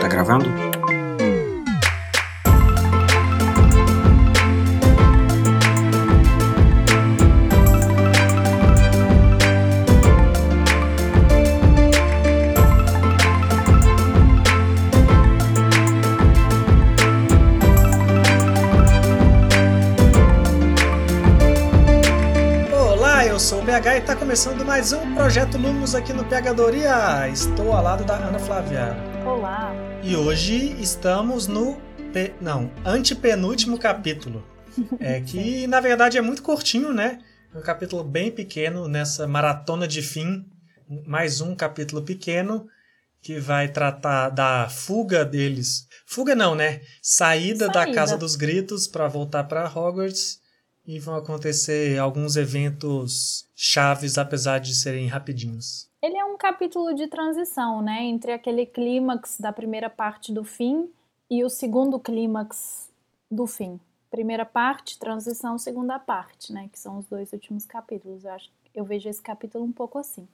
Tá gravando? PH e está começando mais um Projeto Lumos aqui no Pegadoria. Estou ao lado da Ana Flávia. Olá. E hoje estamos no pe... não, antepenúltimo capítulo. É que na verdade é muito curtinho, né? Um capítulo bem pequeno nessa maratona de fim. Mais um capítulo pequeno que vai tratar da fuga deles. Fuga não, né? Saída, Saída. da Casa dos Gritos para voltar para Hogwarts e vão acontecer alguns eventos chaves, apesar de serem rapidinhos. Ele é um capítulo de transição, né, entre aquele clímax da primeira parte do fim e o segundo clímax do fim. Primeira parte, transição, segunda parte, né, que são os dois últimos capítulos. Eu acho, eu vejo esse capítulo um pouco assim.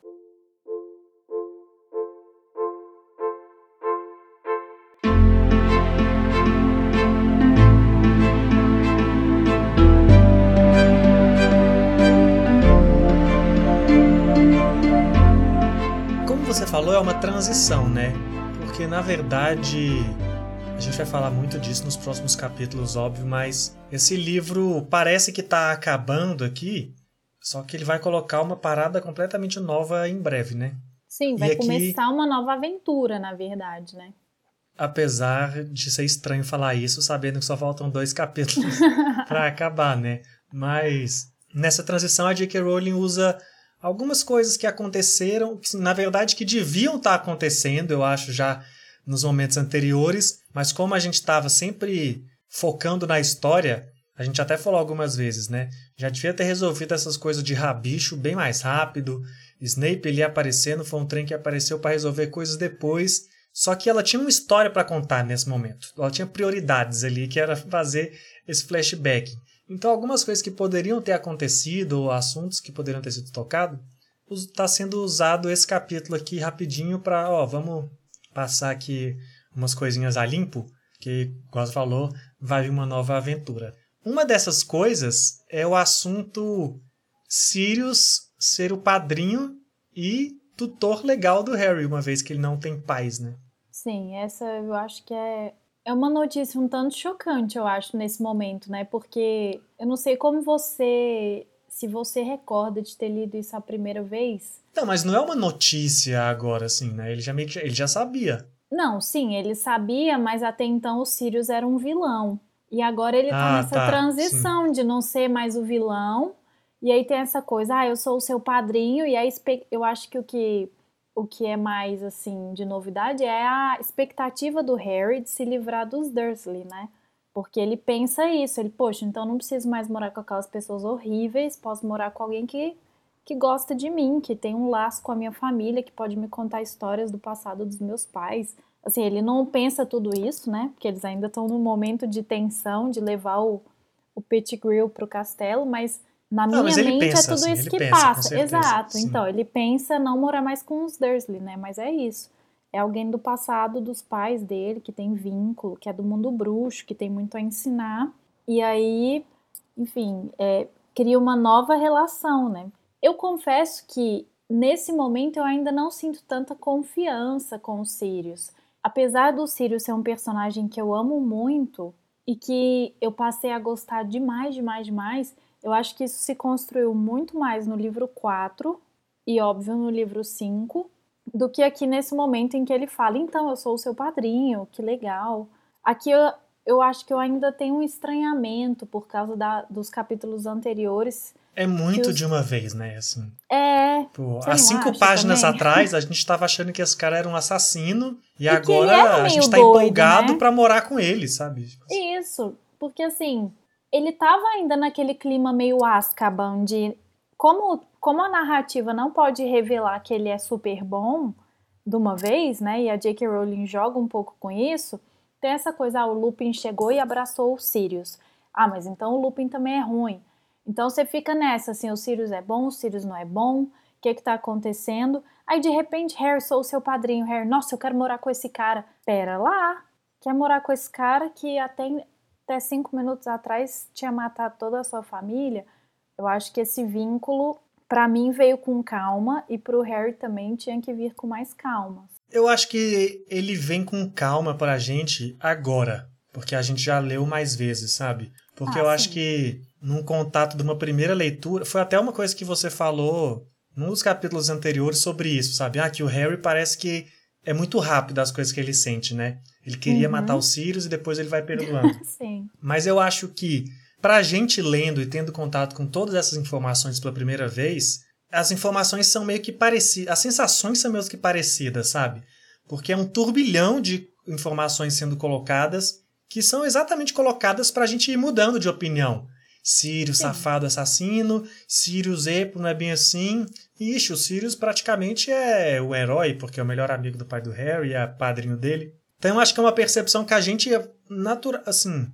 Falou, é uma transição, né? Porque na verdade a gente vai falar muito disso nos próximos capítulos, óbvio, mas esse livro parece que está acabando aqui, só que ele vai colocar uma parada completamente nova em breve, né? Sim, vai aqui, começar uma nova aventura, na verdade, né? Apesar de ser estranho falar isso, sabendo que só faltam dois capítulos para acabar, né? Mas nessa transição a J.K. Rowling usa algumas coisas que aconteceram, que na verdade que deviam estar tá acontecendo, eu acho já nos momentos anteriores, mas como a gente estava sempre focando na história, a gente até falou algumas vezes, né? Já devia ter resolvido essas coisas de rabicho bem mais rápido. Snape ele aparecendo foi um trem que apareceu para resolver coisas depois. Só que ela tinha uma história para contar nesse momento. Ela tinha prioridades ali, que era fazer esse flashback. Então, algumas coisas que poderiam ter acontecido, ou assuntos que poderiam ter sido tocados, está sendo usado esse capítulo aqui rapidinho para, ó, vamos passar aqui umas coisinhas a limpo, que, como você falou, vai vir uma nova aventura. Uma dessas coisas é o assunto Sirius ser o padrinho e tutor legal do Harry, uma vez que ele não tem pais, né? Sim, essa eu acho que é é uma notícia um tanto chocante, eu acho, nesse momento, né? Porque eu não sei como você. Se você recorda de ter lido isso a primeira vez. Não, mas não é uma notícia agora, assim, né? Ele já, meio que, ele já sabia. Não, sim, ele sabia, mas até então o Sirius era um vilão. E agora ele tá ah, nessa tá, transição sim. de não ser mais o vilão. E aí tem essa coisa, ah, eu sou o seu padrinho, e aí eu acho que o que o que é mais assim de novidade é a expectativa do Harry de se livrar dos Dursley, né? Porque ele pensa isso, ele, poxa, então não preciso mais morar com aquelas pessoas horríveis, posso morar com alguém que, que gosta de mim, que tem um laço com a minha família, que pode me contar histórias do passado dos meus pais. Assim, ele não pensa tudo isso, né? Porque eles ainda estão num momento de tensão, de levar o, o Pettigrew pro castelo, mas na não, minha mente é tudo assim, isso que pensa, passa. Exato. Sim. Então, ele pensa não morar mais com os Dursley, né? Mas é isso. É alguém do passado dos pais dele, que tem vínculo, que é do mundo bruxo, que tem muito a ensinar. E aí, enfim, é, cria uma nova relação, né? Eu confesso que nesse momento eu ainda não sinto tanta confiança com o Sirius. Apesar do Sirius ser um personagem que eu amo muito e que eu passei a gostar demais, demais, demais, eu acho que isso se construiu muito mais no livro 4 e, óbvio, no livro 5, do que aqui nesse momento em que ele fala: então, eu sou o seu padrinho, que legal. Aqui eu, eu acho que eu ainda tenho um estranhamento por causa da, dos capítulos anteriores. É muito os... de uma vez, né? Assim. É. Pô, há cinco páginas também? atrás, a gente estava achando que esse cara era um assassino e, e agora a gente tá doido, empolgado né? pra morar com ele, sabe? Isso, porque assim, ele estava ainda naquele clima meio Azkaban de como, como a narrativa não pode revelar que ele é super bom de uma vez, né? E a J.K. Rowling joga um pouco com isso. Tem essa coisa, ah, o Lupin chegou e abraçou o Sirius. Ah, mas então o Lupin também é ruim. Então você fica nessa, assim, o Sirius é bom, o Sirius não é bom, o que que tá acontecendo? Aí de repente, Harry, sou o seu padrinho, Harry, nossa, eu quero morar com esse cara. Pera lá, quer morar com esse cara que até, até cinco minutos atrás tinha matado toda a sua família? Eu acho que esse vínculo, para mim, veio com calma e pro Harry também tinha que vir com mais calma. Eu acho que ele vem com calma pra gente agora, porque a gente já leu mais vezes, sabe? Porque ah, eu sim. acho que num contato de uma primeira leitura, foi até uma coisa que você falou num dos capítulos anteriores sobre isso, sabe? Ah, que o Harry parece que é muito rápido as coisas que ele sente, né? Ele queria uhum. matar os Sirius e depois ele vai perdoando. sim. Mas eu acho que pra gente lendo e tendo contato com todas essas informações pela primeira vez, as informações são meio que parecidas, as sensações são meio que parecidas, sabe? Porque é um turbilhão de informações sendo colocadas que são exatamente colocadas para a gente ir mudando de opinião. Sirius, Sim. safado assassino, Sirius Epo não é bem assim. Ixi, o Sirius praticamente é o herói, porque é o melhor amigo do pai do Harry, é padrinho dele. Então eu acho que é uma percepção que a gente natural, assim,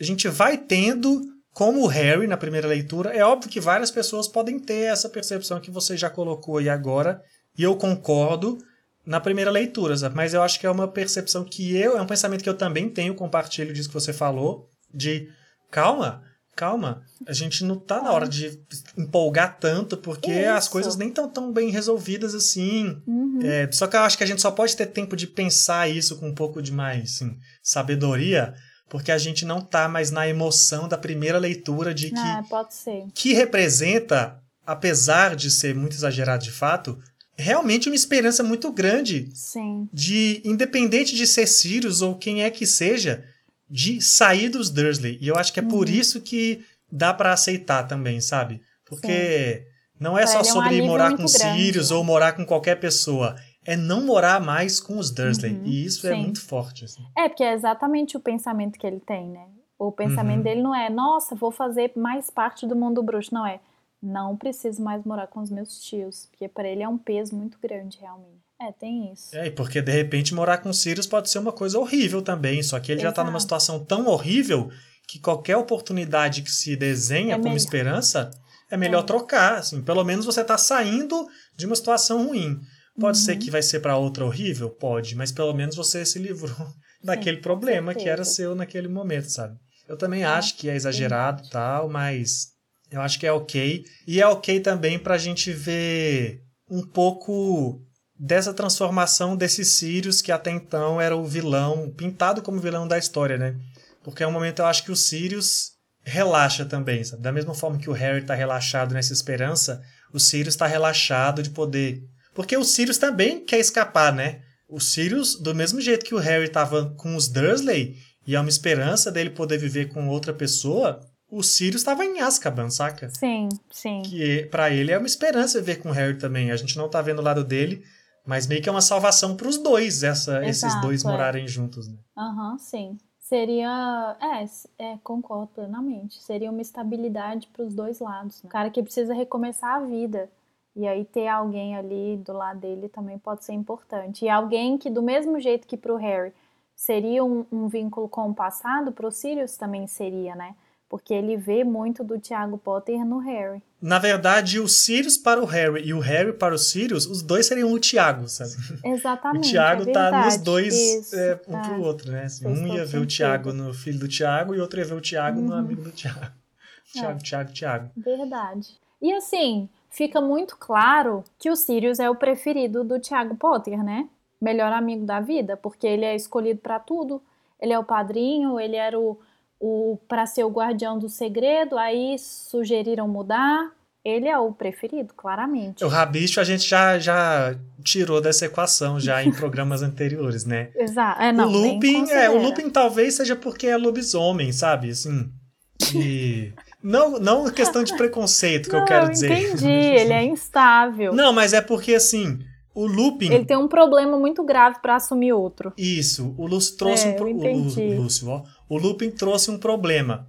a gente vai tendo como o Harry na primeira leitura. É óbvio que várias pessoas podem ter essa percepção que você já colocou aí agora, e eu concordo na primeira leitura, mas eu acho que é uma percepção que eu, é um pensamento que eu também tenho, compartilho disso que você falou, de calma, calma, a gente não tá na hora de empolgar tanto, porque Isso. as coisas nem estão tão bem resolvidas assim. Uhum. É, só que eu acho que a gente só pode ter tempo de pensar isso com um pouco de mais assim, sabedoria porque a gente não tá mais na emoção da primeira leitura de que ah, pode ser. que representa, apesar de ser muito exagerado de fato, realmente uma esperança muito grande Sim. de independente de ser Sirius ou quem é que seja, de sair dos Dursley. E eu acho que é uhum. por isso que dá para aceitar também, sabe? Porque Sim. não é pra só sobre é um morar com Sirius ou morar com qualquer pessoa é não morar mais com os Dursley. Uhum, e isso é sim. é muito forte. Assim. É, porque é exatamente o pensamento que ele tem, né? O pensamento uhum. dele não é, nossa, vou fazer mais parte do mundo bruxo. Não é, não preciso mais morar com os meus tios. Porque para ele é um peso muito grande, realmente. É, tem isso. É, porque de repente morar com Sirius pode ser uma coisa horrível também. Só que ele Exato. já tá numa situação tão horrível que qualquer oportunidade que se desenha é como melhor. esperança é melhor é. trocar. Assim, pelo menos você tá saindo de uma situação ruim. Pode uhum. ser que vai ser para outra horrível? Pode, mas pelo menos você se livrou daquele Sim, problema que era seu naquele momento, sabe? Eu também é. acho que é exagerado e tal, mas eu acho que é ok. E é ok também para a gente ver um pouco dessa transformação desse Sirius que até então era o vilão, pintado como vilão da história, né? Porque é um momento eu acho que o Sirius relaxa também, sabe? Da mesma forma que o Harry está relaxado nessa esperança, o Sirius está relaxado de poder porque o Sirius também quer escapar, né? O Sirius, do mesmo jeito que o Harry estava com os Dursley, e é uma esperança dele poder viver com outra pessoa, o Sirius estava em Azkaban, saca? Sim, sim. Que para ele é uma esperança viver com o Harry também. A gente não tá vendo o lado dele, mas meio que é uma salvação para os dois, essa, Exato, esses dois é. morarem juntos, né? Aham, uhum, sim. Seria. É, é, concordo plenamente. Seria uma estabilidade para os dois lados. Né? O cara que precisa recomeçar a vida. E aí ter alguém ali do lado dele também pode ser importante. E alguém que, do mesmo jeito que para o Harry, seria um, um, vínculo com o passado, para o Sirius também seria, né? Porque ele vê muito do Tiago Potter no Harry. Na verdade, o Sirius para o Harry e o Harry para o Sirius, os dois seriam o Tiago, sabe? Exatamente. o Tiago é tá nos dois, é, um é, pro outro, né? Assim, um ia ver sentido. o Tiago no filho do Tiago e outro ia ver o Tiago uhum. no amigo do Tiago. Tiago, é. Tiago, Tiago. Verdade. E assim, fica muito claro que o Sirius é o preferido do Tiago Potter, né? Melhor amigo da vida, porque ele é escolhido para tudo. Ele é o padrinho, ele era o, o para ser o guardião do segredo, aí sugeriram mudar. Ele é o preferido, claramente. O Rabicho a gente já, já tirou dessa equação já em programas anteriores, né? Exato. É, não, o Lupin, é, o Lupin talvez seja porque é lobisomem, sabe? Assim. E Não, não questão de preconceito que não, eu quero dizer. Entendi, ele é instável. Não, mas é porque assim, o Lupin. Ele tem um problema muito grave para assumir outro. Isso, o Lúcio trouxe é, um problema. O, Lúcio, ó. O Lupin trouxe um problema.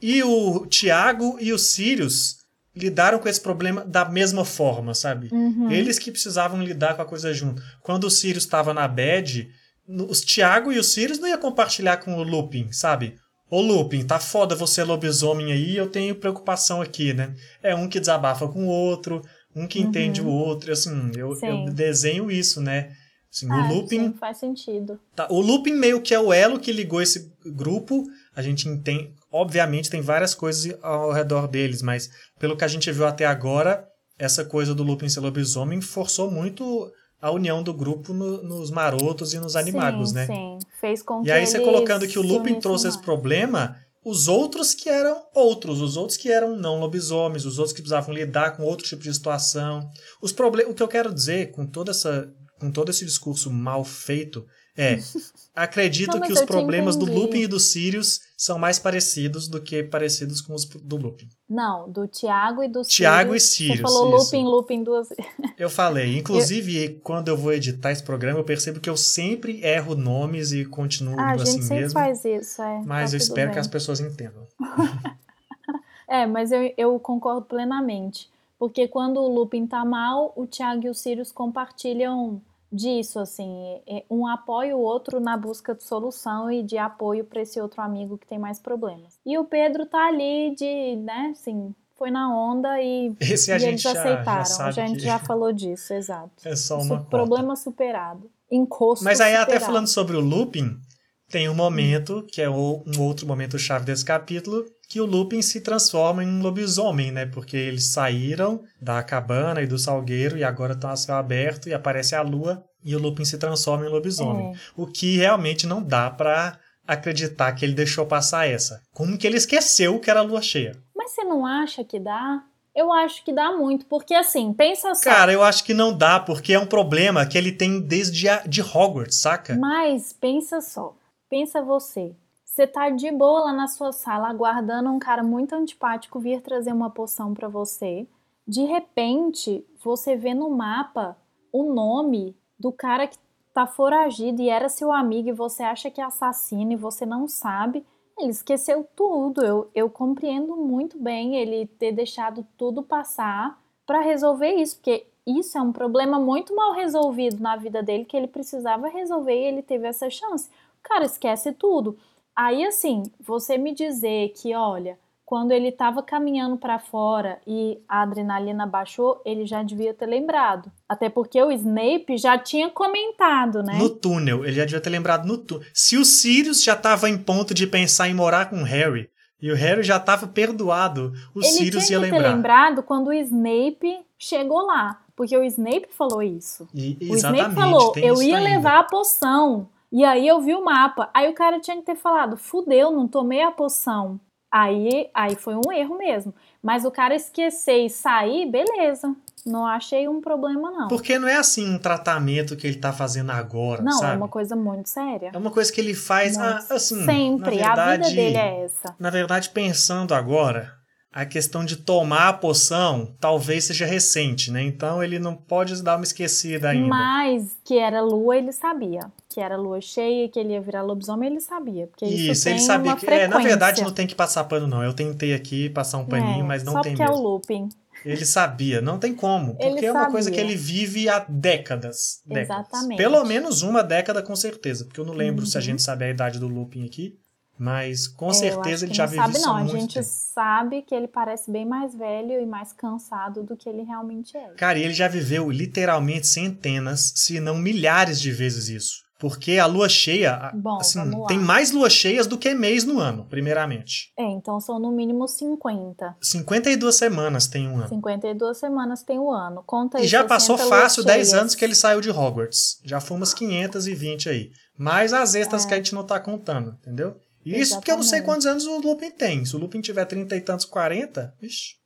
e o Tiago e o Sirius lidaram com esse problema da mesma forma, sabe? Uhum. Eles que precisavam lidar com a coisa junto. Quando o Sirius estava na bad, os Tiago e o Sirius não iam compartilhar com o Lupin, sabe? Ô Lupin, tá foda você lobisomem aí, eu tenho preocupação aqui, né? É um que desabafa com o outro, um que uhum. entende o outro, assim, eu, eu desenho isso, né? Assim, ah, o Lupin. Sim, faz sentido. Tá, o Lupin meio que é o elo que ligou esse grupo. A gente entende. Obviamente tem várias coisas ao redor deles, mas pelo que a gente viu até agora, essa coisa do Lupin ser lobisomem forçou muito a união do grupo no, nos marotos e nos animagos, sim, né? Sim, fez com e que aí você colocando que o Lupin trouxe esse problema, os outros que eram outros, os outros que eram não lobisomens, os outros que precisavam lidar com outro tipo de situação. Os problemas, o que eu quero dizer com toda essa com todo esse discurso mal feito é, acredito não, que os problemas do Lupin e do Sirius são mais parecidos do que parecidos com os do Lupin. Não, do Tiago e do Tiago e Sirius. Você falou isso. Lupin, Lupin duas Eu falei. Inclusive, eu... quando eu vou editar esse programa, eu percebo que eu sempre erro nomes e continuo ah, assim mesmo. A gente sempre mesmo. faz isso, é. Mas tá eu espero bem. que as pessoas entendam. é, mas eu, eu concordo plenamente. Porque quando o Lupin tá mal, o Tiago e o Sirius compartilham disso, assim, um apoia o outro na busca de solução e de apoio para esse outro amigo que tem mais problemas. E o Pedro tá ali de, né, assim, foi na onda e, Esse a e gente eles já, aceitaram. Já a gente já falou disso, exato. É só uma Problema superado. Encosto Mas aí superado. até falando sobre o looping, tem um momento, que é um outro momento chave desse capítulo, que o Lupin se transforma em um lobisomem, né? Porque eles saíram da cabana e do salgueiro e agora estão a céu aberto e aparece a lua e o Lupin se transforma em lobisomem. É. O que realmente não dá para acreditar que ele deixou passar essa. Como que ele esqueceu que era a lua cheia? Mas você não acha que dá? Eu acho que dá muito, porque assim, pensa só. Cara, eu acho que não dá, porque é um problema que ele tem desde a, de Hogwarts, saca? Mas pensa só. Pensa você. Você tá de boa lá na sua sala, aguardando um cara muito antipático vir trazer uma poção para você. De repente, você vê no mapa o nome do cara que tá foragido e era seu amigo e você acha que é assassino e você não sabe. Ele esqueceu tudo. Eu, eu compreendo muito bem ele ter deixado tudo passar para resolver isso, porque isso é um problema muito mal resolvido na vida dele que ele precisava resolver e ele teve essa chance. O cara esquece tudo. Aí, assim, você me dizer que, olha, quando ele estava caminhando para fora e a adrenalina baixou, ele já devia ter lembrado. Até porque o Snape já tinha comentado, né? No túnel, ele já devia ter lembrado no túnel. Se o Sirius já estava em ponto de pensar em morar com o Harry e o Harry já estava perdoado, o ele Sirius ia lembrar. Ele tinha ter lembrado quando o Snape chegou lá, porque o Snape falou isso. E, o Snape falou: "Eu ia ainda. levar a poção". E aí eu vi o mapa. Aí o cara tinha que ter falado: fudeu, não tomei a poção. Aí, aí foi um erro mesmo. Mas o cara esquecer e sair, beleza. Não achei um problema, não. Porque não é assim um tratamento que ele tá fazendo agora, não, sabe? é uma coisa muito séria. É uma coisa que ele faz ah, assim. Sempre. Verdade, a vida dele é essa. Na verdade, pensando agora, a questão de tomar a poção talvez seja recente, né? Então ele não pode dar uma esquecida ainda. Mas que era lua, ele sabia. Que era lua cheia, que ele ia virar lobisomem, ele sabia. Porque isso, isso tem ele sabia uma que. É, na verdade, não tem que passar pano, não. Eu tentei aqui passar um paninho, é, mas não só tem porque mesmo. é o looping. Ele sabia, não tem como. Porque Ele é uma sabia. coisa que ele vive há décadas. décadas. Exatamente. Pelo menos uma década, com certeza. Porque eu não lembro se a Uhum. gente sabe a idade do Lupin aqui. Mas com É, certeza ele já não vive sabe, isso não. há A muito gente tempo. sabe que ele parece bem mais velho e mais cansado do que ele realmente é. Cara, e ele já viveu literalmente centenas, se não milhares de vezes isso. Porque a lua cheia, a- Bom, assim, tem mais luas cheias do que mês no ano, primeiramente. É, então são no mínimo 50. 52 semanas tem um ano. 52 semanas tem o ano. Conta aí. E já 60 passou fácil 10 cheias. anos que ele saiu de Hogwarts. Já foi umas 520 aí. Mais as É. extras que a gente não tá contando, entendeu? Isso porque eu não sei Exatamente. quantos anos o Lupin tem. Se o Lupin tiver 30 e tantos, 40, vixi.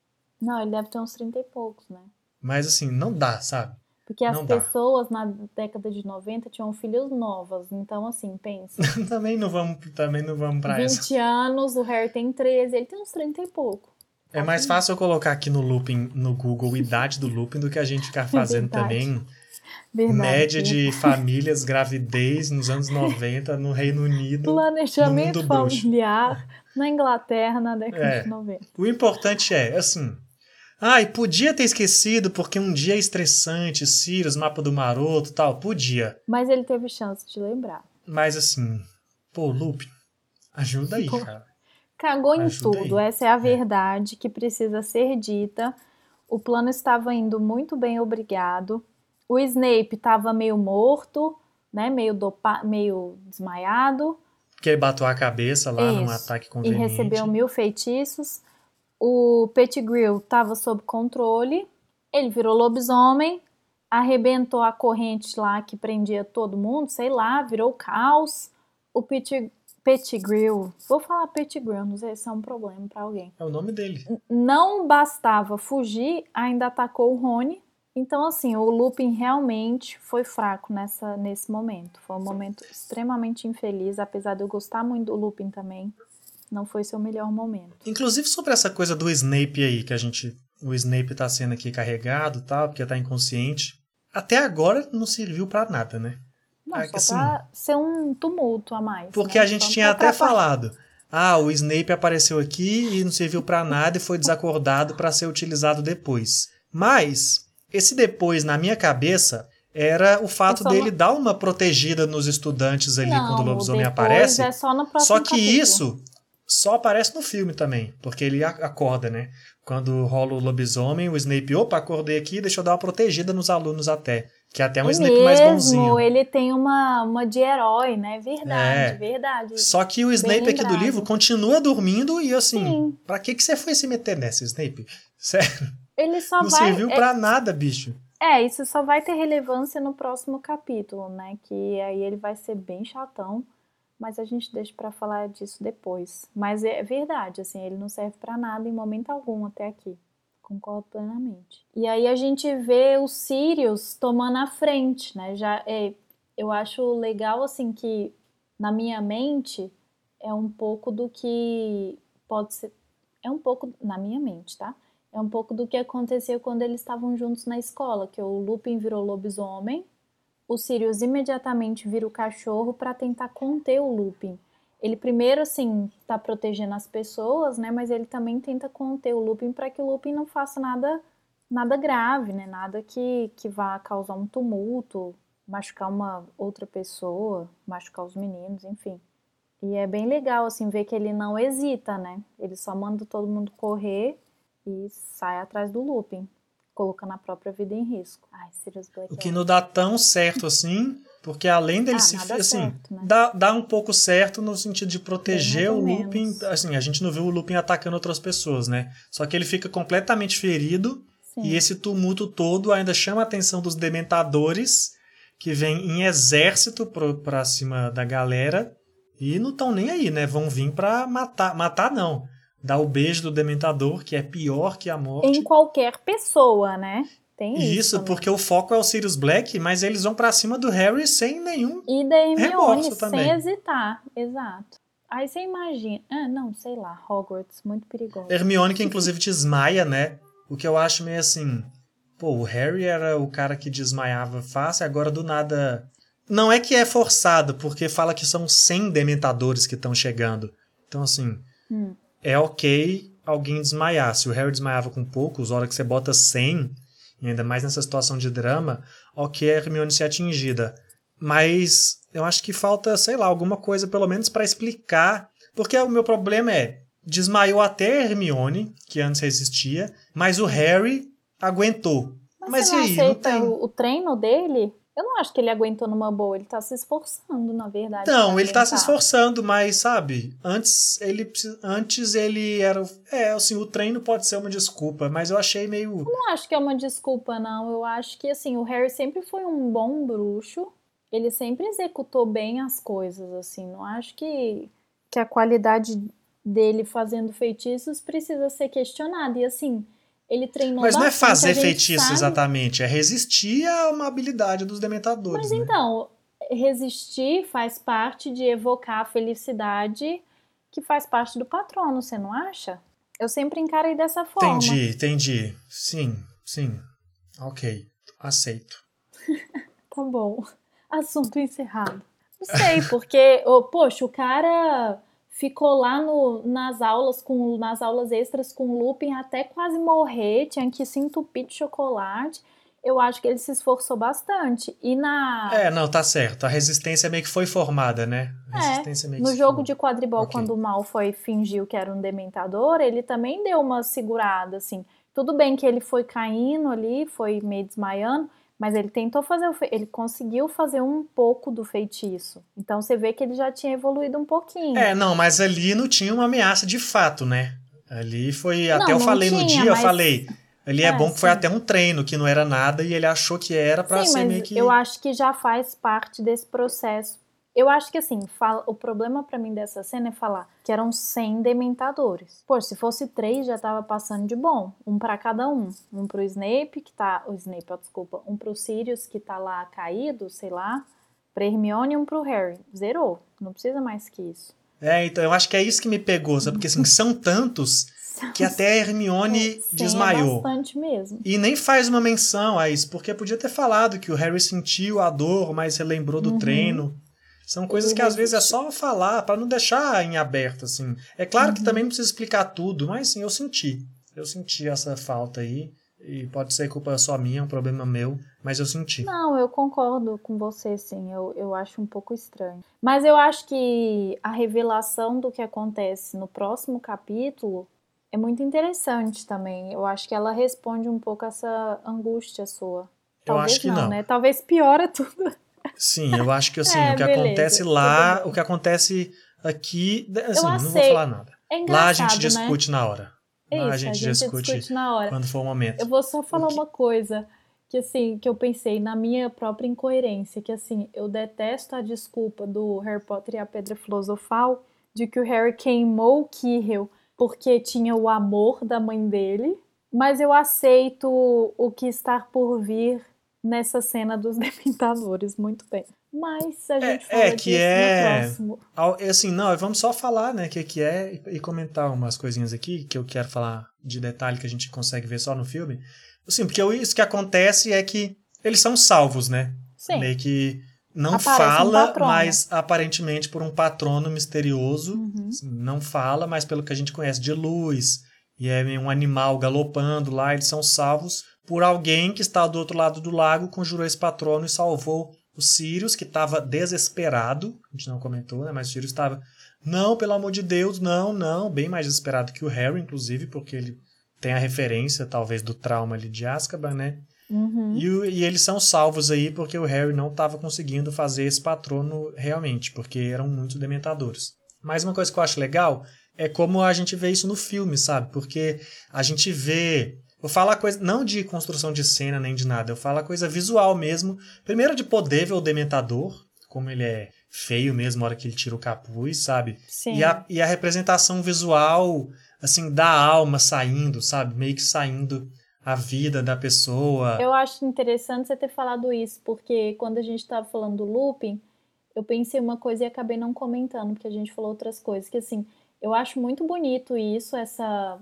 Não, ele deve ter uns 30 e poucos, né? Mas assim, não dá, sabe? Porque as Não dá. pessoas na década de 90 tinham filhos novas. Então, assim, pensa. também não vamos, também não vamos pra 20 essa. anos, o Harry tem 13, ele tem uns 30 e pouco. É mais fácil eu colocar aqui no Lupin, no Google, idade do Lupin do que a gente ficar fazendo também Verdade. média de famílias, gravidez nos anos 90 no Reino Unido. Planejamento familiar na Inglaterra na década É. de 90. O importante é, assim. Ai, podia ter esquecido porque um dia é estressante, Sirius, mapa do maroto tal. Podia. Mas ele teve chance de lembrar. Mas assim, pô, Lupin, ajuda aí, Pô. cara. Cagou em tudo, essa é a é. verdade que precisa ser dita. O plano estava indo muito bem, obrigado. O Snape estava meio morto, né? Meio, dopa, meio desmaiado. Que ele bateu a cabeça lá Isso. num ataque conveniente. E recebeu mil feitiços. O Pettigrew estava sob controle. Ele virou lobisomem, arrebentou a corrente lá que prendia todo mundo, sei lá, virou caos. O Pettigrew Pettigrew, vou falar Pettigrew, não sei se é um problema para alguém. É o nome dele. Não bastava fugir, ainda atacou o Rony. Então, assim, o Lupin realmente foi fraco nessa, nesse momento. Foi um momento extremamente infeliz, apesar de eu gostar muito do Lupin também. Não foi seu melhor momento. Inclusive sobre essa coisa do Snape aí, que a gente. O Snape tá sendo aqui carregado tal, porque tá inconsciente. Até agora não serviu para nada, né? Não, é só assim, pra ser um tumulto a mais. Porque né? a gente tinha até falado. Ah, o Snape apareceu aqui e não serviu para nada e foi desacordado para ser utilizado depois. Mas esse depois na minha cabeça era o fato dele no... dar uma protegida nos estudantes ali não, quando o lobisomem aparece. É só, no só que capítulo. isso só aparece no filme também, porque ele acorda, né? Quando rola o lobisomem, o Snape, opa, acordei aqui, deixa eu dar uma protegida nos alunos até. Que é até um Snape mesmo, mais bonzinho. ele tem uma, uma de herói, né? Verdade, é. verdade. Só que o Snape aqui do livro continua dormindo e assim, Sim. pra que, que você foi se meter nessa, Snape? Sério. Ele só Não vai... serviu é... pra nada, bicho. É, isso só vai ter relevância no próximo capítulo, né? Que aí ele vai ser bem chatão, mas a gente deixa para falar disso depois. Mas é verdade, assim, ele não serve para nada em momento algum até aqui concordo plenamente. E aí a gente vê os Sirius tomando a frente, né? Já é, eu acho legal assim que na minha mente é um pouco do que pode ser é um pouco na minha mente, tá? É um pouco do que aconteceu quando eles estavam juntos na escola, que o Lupin virou lobisomem, o Sirius imediatamente vira o cachorro para tentar conter o Lupin ele primeiro assim está protegendo as pessoas, né? Mas ele também tenta conter o Lupin para que o Lupin não faça nada nada grave, né? Nada que que vá causar um tumulto, machucar uma outra pessoa, machucar os meninos, enfim. E é bem legal assim ver que ele não hesita, né? Ele só manda todo mundo correr e sai atrás do Lupin, colocando a própria vida em risco. Ai, Sirius Black. O que é não dá tão certo assim porque além dele ah, se. Assim, certo, né? dá, dá um pouco certo no sentido de proteger o Lupin. Menos. Assim, a gente não viu o Lupin atacando outras pessoas, né? Só que ele fica completamente ferido. Sim. E esse tumulto todo ainda chama a atenção dos dementadores, que vêm em exército pro, pra cima da galera. E não estão nem aí, né? Vão vir pra matar. Matar não. Dar o beijo do dementador, que é pior que a morte. Em qualquer pessoa, né? Tem isso. Isso, porque o foco é o Sirius Black, mas eles vão para cima do Harry sem nenhum. E da Hermione, sem hesitar. Exato. Aí você imagina. Ah, não, sei lá, Hogwarts, muito perigoso. Hermione, que inclusive desmaia, né? O que eu acho meio assim. Pô, o Harry era o cara que desmaiava fácil, agora do nada. Não é que é forçado, porque fala que são 100 dementadores que estão chegando. Então, assim, hum. É ok alguém desmaiar. Se o Harry desmaiava com poucos, a hora que você bota 100, e ainda mais nessa situação de drama, ok a Hermione ser atingida. Mas eu acho que falta, sei lá, alguma coisa pelo menos para explicar. Porque o meu problema é, desmaiou até a Hermione, que antes resistia, mas o Harry aguentou. Mas, mas você não aí, aceita não tem... o treino dele? Eu não acho que ele aguentou numa boa, ele tá se esforçando, na verdade. Não, ele tá se esforçando, mas sabe, antes ele antes ele era, é, assim, o treino pode ser uma desculpa, mas eu achei meio Eu não acho que é uma desculpa não, eu acho que assim, o Harry sempre foi um bom bruxo. Ele sempre executou bem as coisas, assim, não acho que que a qualidade dele fazendo feitiços precisa ser questionada. E assim, ele treinou Mas não é fazer feitiço sabe... exatamente, é resistir a uma habilidade dos dementadores. Mas né? então, resistir faz parte de evocar a felicidade que faz parte do patrono, você não acha? Eu sempre encarei dessa forma. Entendi, entendi. Sim, sim. Ok, aceito. tá bom. Assunto encerrado. Não sei, porque, oh, poxa, o cara ficou lá no, nas aulas com nas aulas extras com o Lupin até quase morrer, tinha que se entupir de chocolate. eu acho que ele se esforçou bastante. E na. É, não, tá certo. A resistência meio que foi formada, né? A é, resistência meio no que jogo foi... de quadribol, okay. quando o Malfoy fingiu que era um dementador, ele também deu uma segurada, assim. Tudo bem que ele foi caindo ali, foi meio desmaiando, mas ele tentou fazer, o fe... ele conseguiu fazer um pouco do feitiço. Então você vê que ele já tinha evoluído um pouquinho. É, não, mas ali não tinha uma ameaça de fato, né? Ali foi. Até não, eu falei tinha, no dia, mas... eu falei ele é, é bom que sim. foi até um treino, que não era nada, e ele achou que era para ser meio que. Eu acho que já faz parte desse processo. Eu acho que assim, fala, o problema para mim dessa cena é falar que eram 100 dementadores. Pô, se fosse três já tava passando de bom, um para cada um, um pro Snape que tá, o Snape, ó, desculpa, um pro Sirius que tá lá caído, sei lá, pra Hermione e um pro Harry. Zerou, não precisa mais que isso. É, então eu acho que é isso que me pegou, sabe? Porque assim, são tantos que até a Hermione Sim, desmaiou. É bastante mesmo. E nem faz uma menção a isso, porque podia ter falado que o Harry sentiu a dor, mas relembrou do uhum. treino. São coisas que às vezes é só falar para não deixar em aberto assim. É claro uhum. que também não precisa explicar tudo, mas sim, eu senti. Eu senti essa falta aí. E pode ser culpa só minha, um problema meu, mas eu senti. Não, eu concordo com você, sim. Eu, eu acho um pouco estranho. Mas eu acho que a revelação do que acontece no próximo capítulo é muito interessante também. Eu acho que ela responde um pouco essa angústia sua. Talvez eu acho que não, não. né? Talvez piora tudo. Sim, eu acho que assim, é, o que beleza, acontece lá, o que acontece aqui, assim, não vou falar nada. É lá a gente discute né? na hora. É isso, lá a gente, a gente discute, discute, na hora. quando for o momento. Eu vou só falar que... uma coisa que assim, que eu pensei na minha própria incoerência, que assim, eu detesto a desculpa do Harry Potter e a Pedra Filosofal de que o Harry queimou o Quirrell porque tinha o amor da mãe dele, mas eu aceito o que está por vir nessa cena dos Dementadores muito bem. Mas a gente é, fala é que é assim, não, vamos só falar, né, o que que é e comentar umas coisinhas aqui que eu quero falar de detalhe que a gente consegue ver só no filme. Assim, porque isso que acontece é que eles são salvos, né? Sim. Meio que não Aparece fala, um mas aparentemente por um patrono misterioso. Uhum. Não fala, mas pelo que a gente conhece de luz. E é um animal galopando lá, eles são salvos por alguém que está do outro lado do lago, conjurou esse patrono e salvou o Sirius, que estava desesperado. A gente não comentou, né? Mas o Sirius estava. Não, pelo amor de Deus, não, não. Bem mais desesperado que o Harry, inclusive, porque ele tem a referência, talvez, do trauma ali de Azkaban, né? Uhum. E, e, eles são salvos aí porque o Harry não estava conseguindo fazer esse patrono realmente, porque eram muitos dementadores. Mas uma coisa que eu acho legal é como a gente vê isso no filme, sabe? Porque a gente vê. Eu falo a coisa, não de construção de cena nem de nada, eu falo a coisa visual mesmo. Primeiro de poder ver o dementador, como ele é feio mesmo na hora que ele tira o capuz, sabe? Sim. E a, e a representação visual, assim, da alma saindo, sabe? Meio que saindo a vida da pessoa. Eu acho interessante você ter falado isso, porque quando a gente estava falando do looping, eu pensei uma coisa e acabei não comentando, porque a gente falou outras coisas, que assim, eu acho muito bonito isso, essa...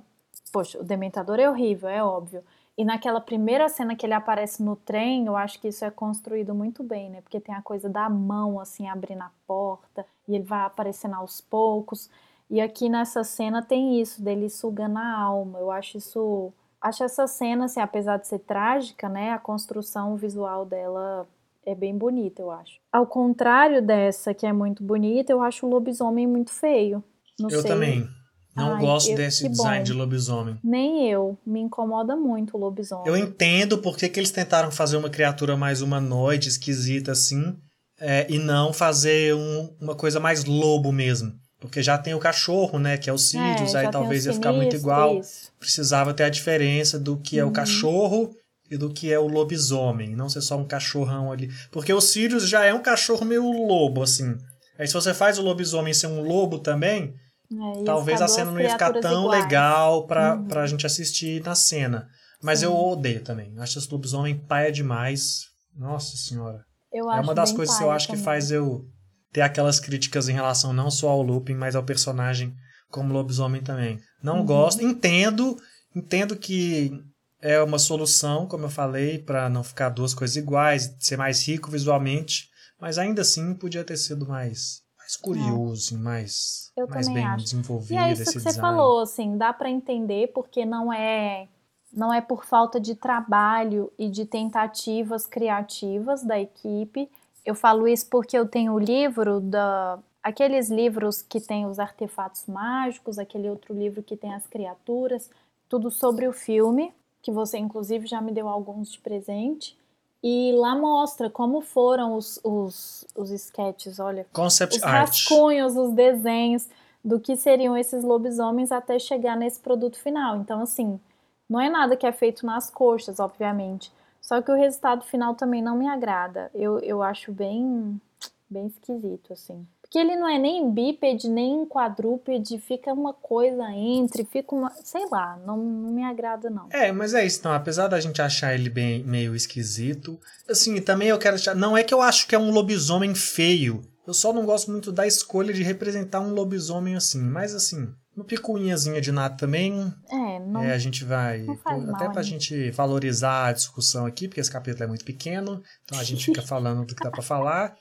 Poxa, o Dementador é horrível, é óbvio. E naquela primeira cena que ele aparece no trem, eu acho que isso é construído muito bem, né? Porque tem a coisa da mão, assim, abrindo a porta, e ele vai aparecendo aos poucos. E aqui nessa cena tem isso, dele sugando a alma. Eu acho isso acho essa cena, assim, apesar de ser trágica, né, a construção visual dela é bem bonita, eu acho. Ao contrário dessa, que é muito bonita, eu acho o lobisomem muito feio. Não eu sei. também. Não Ai, gosto eu, desse design bom. de lobisomem. Nem eu. Me incomoda muito o lobisomem. Eu entendo porque que eles tentaram fazer uma criatura mais humanoide, esquisita assim, é, e não fazer um, uma coisa mais lobo mesmo. Porque já tem o cachorro, né? Que é o Sirius, é, aí talvez ia ficar muito igual. Isso. Precisava ter a diferença do que é o uhum. cachorro e do que é o lobisomem. Não ser só um cachorrão ali. Porque o Sirius já é um cachorro meio lobo, assim. Aí se você faz o lobisomem ser um lobo também, é, talvez a cena não ia ficar tão iguais. legal pra, uhum. pra gente assistir na cena. Mas Sim. eu odeio também. Acho esse lobisomem paia demais. Nossa senhora. Eu é uma das coisas que eu acho também. que faz eu ter aquelas críticas em relação não só ao Lupin, mas ao personagem como lobisomem também. Não uhum. gosto, entendo, entendo que é uma solução, como eu falei, para não ficar duas coisas iguais, ser mais rico visualmente, mas ainda assim podia ter sido mais mais curioso, é. mais, mais bem acho. desenvolvido e é isso que design. você falou, assim, dá para entender porque não é não é por falta de trabalho e de tentativas criativas da equipe. Eu falo isso porque eu tenho o livro da aqueles livros que tem os artefatos mágicos, aquele outro livro que tem as criaturas, tudo sobre o filme, que você inclusive já me deu alguns de presente. E lá mostra como foram os, os, os sketches, olha. Concept os art. rascunhos, os desenhos do que seriam esses lobisomens até chegar nesse produto final. Então, assim, não é nada que é feito nas coxas, obviamente. Só que o resultado final também não me agrada. Eu, eu acho bem, bem esquisito, assim. Porque ele não é nem bípede, nem quadrúpede, fica uma coisa entre, fica uma. Sei lá, não, não me agrada, não. É, mas é isso, então, apesar da gente achar ele bem meio esquisito, assim, também eu quero achar. Não é que eu acho que é um lobisomem feio. Eu só não gosto muito da escolha de representar um lobisomem assim. Mas assim, no picuinhazinha de nada também. É, não. É, a gente vai. faz até mal, pra né? gente valorizar a discussão aqui, porque esse capítulo é muito pequeno. Então a gente fica falando do que dá pra falar.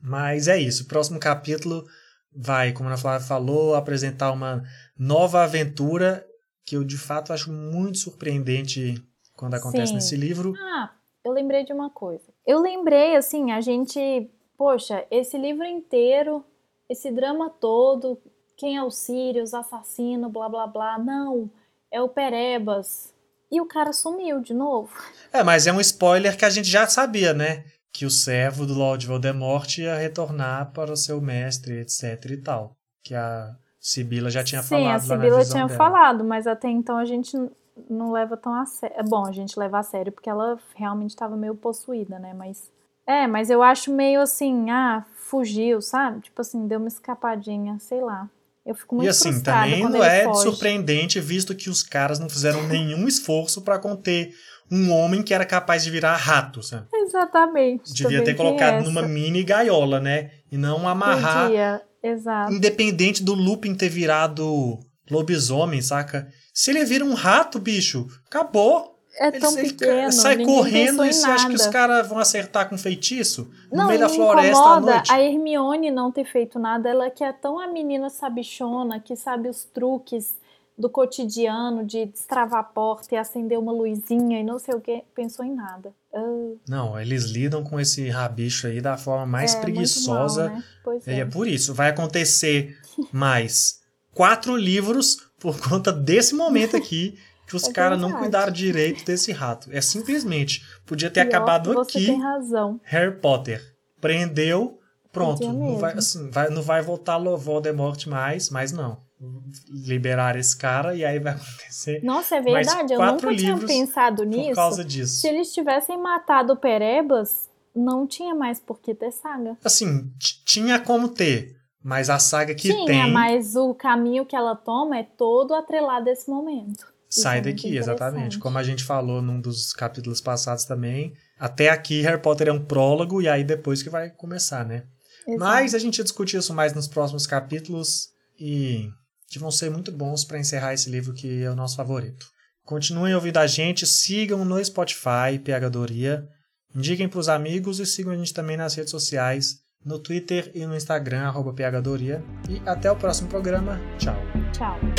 Mas é isso. O próximo capítulo vai, como a Ana Flávia falou, apresentar uma nova aventura que eu de fato acho muito surpreendente quando acontece Sim. nesse livro. Ah, eu lembrei de uma coisa. Eu lembrei, assim, a gente. Poxa, esse livro inteiro, esse drama todo, quem é o Sirius, assassino, blá blá blá. Não, é o Perebas. E o cara sumiu de novo. É, mas é um spoiler que a gente já sabia, né? Que o servo do Lord Voldemort ia retornar para o seu mestre, etc e tal. Que a Sibila já tinha Sim, falado a lá na Sibila tinha dela. falado, mas até então a gente não leva tão a sério. Bom, a gente leva a sério porque ela realmente estava meio possuída, né? Mas. É, mas eu acho meio assim, ah, fugiu, sabe? Tipo assim, deu uma escapadinha, sei lá. Eu fico muito E assim, também não é foge. surpreendente, visto que os caras não fizeram nenhum esforço para conter um homem que era capaz de virar rato, sabe? Exatamente. Devia ter colocado numa mini gaiola, né? E não amarrar, Podia, exato. independente do Lupin ter virado lobisomem, saca? Se ele vira um rato, bicho, acabou. É Ele, tão ele pequeno, sai correndo e você acha que os caras vão acertar com feitiço? No Não, meio e da floresta à noite? a Hermione não ter feito nada. Ela que é tão a menina sabichona, que sabe os truques do cotidiano, de destravar a porta e acender uma luzinha e não sei o que, pensou em nada. Ah, Não, eles lidam com esse rabicho aí da forma mais é, preguiçosa. Mal, né? Pois E é. é por isso, vai acontecer mais quatro livros por conta desse momento aqui que os É caras não cuidaram direito desse rato. É simplesmente, podia ter Pior acabado Você aqui tem razão. Harry Potter. Prendeu, pronto. Não vai, assim, vai- não vai voltar Lo- Voldemort mais, mas não. Liberar esse cara e aí vai acontecer Nossa, é verdade. Eu nunca tinha pensado por nisso. causa disso. Se eles tivessem matado o Perebas, não tinha mais por que ter saga. Assim, tinha como ter, mas a saga que tinha, tem mas o caminho que ela toma é todo atrelado a esse momento. Isso sai é muito daqui, exatamente. interessante. Como a gente falou num dos capítulos passados também. Até aqui, Harry Potter é um prólogo e aí depois que vai começar, né? Exato. Mas a gente ia discutir isso mais nos próximos capítulos e que vão ser muito bons para encerrar esse livro que é o nosso favorito. Continuem ouvindo a gente, sigam no Spotify, PHDoria, indiquem para os amigos e sigam a gente também nas redes sociais, no Twitter e no Instagram, arroba PHDoria. E até o próximo programa. Tchau. Tchau.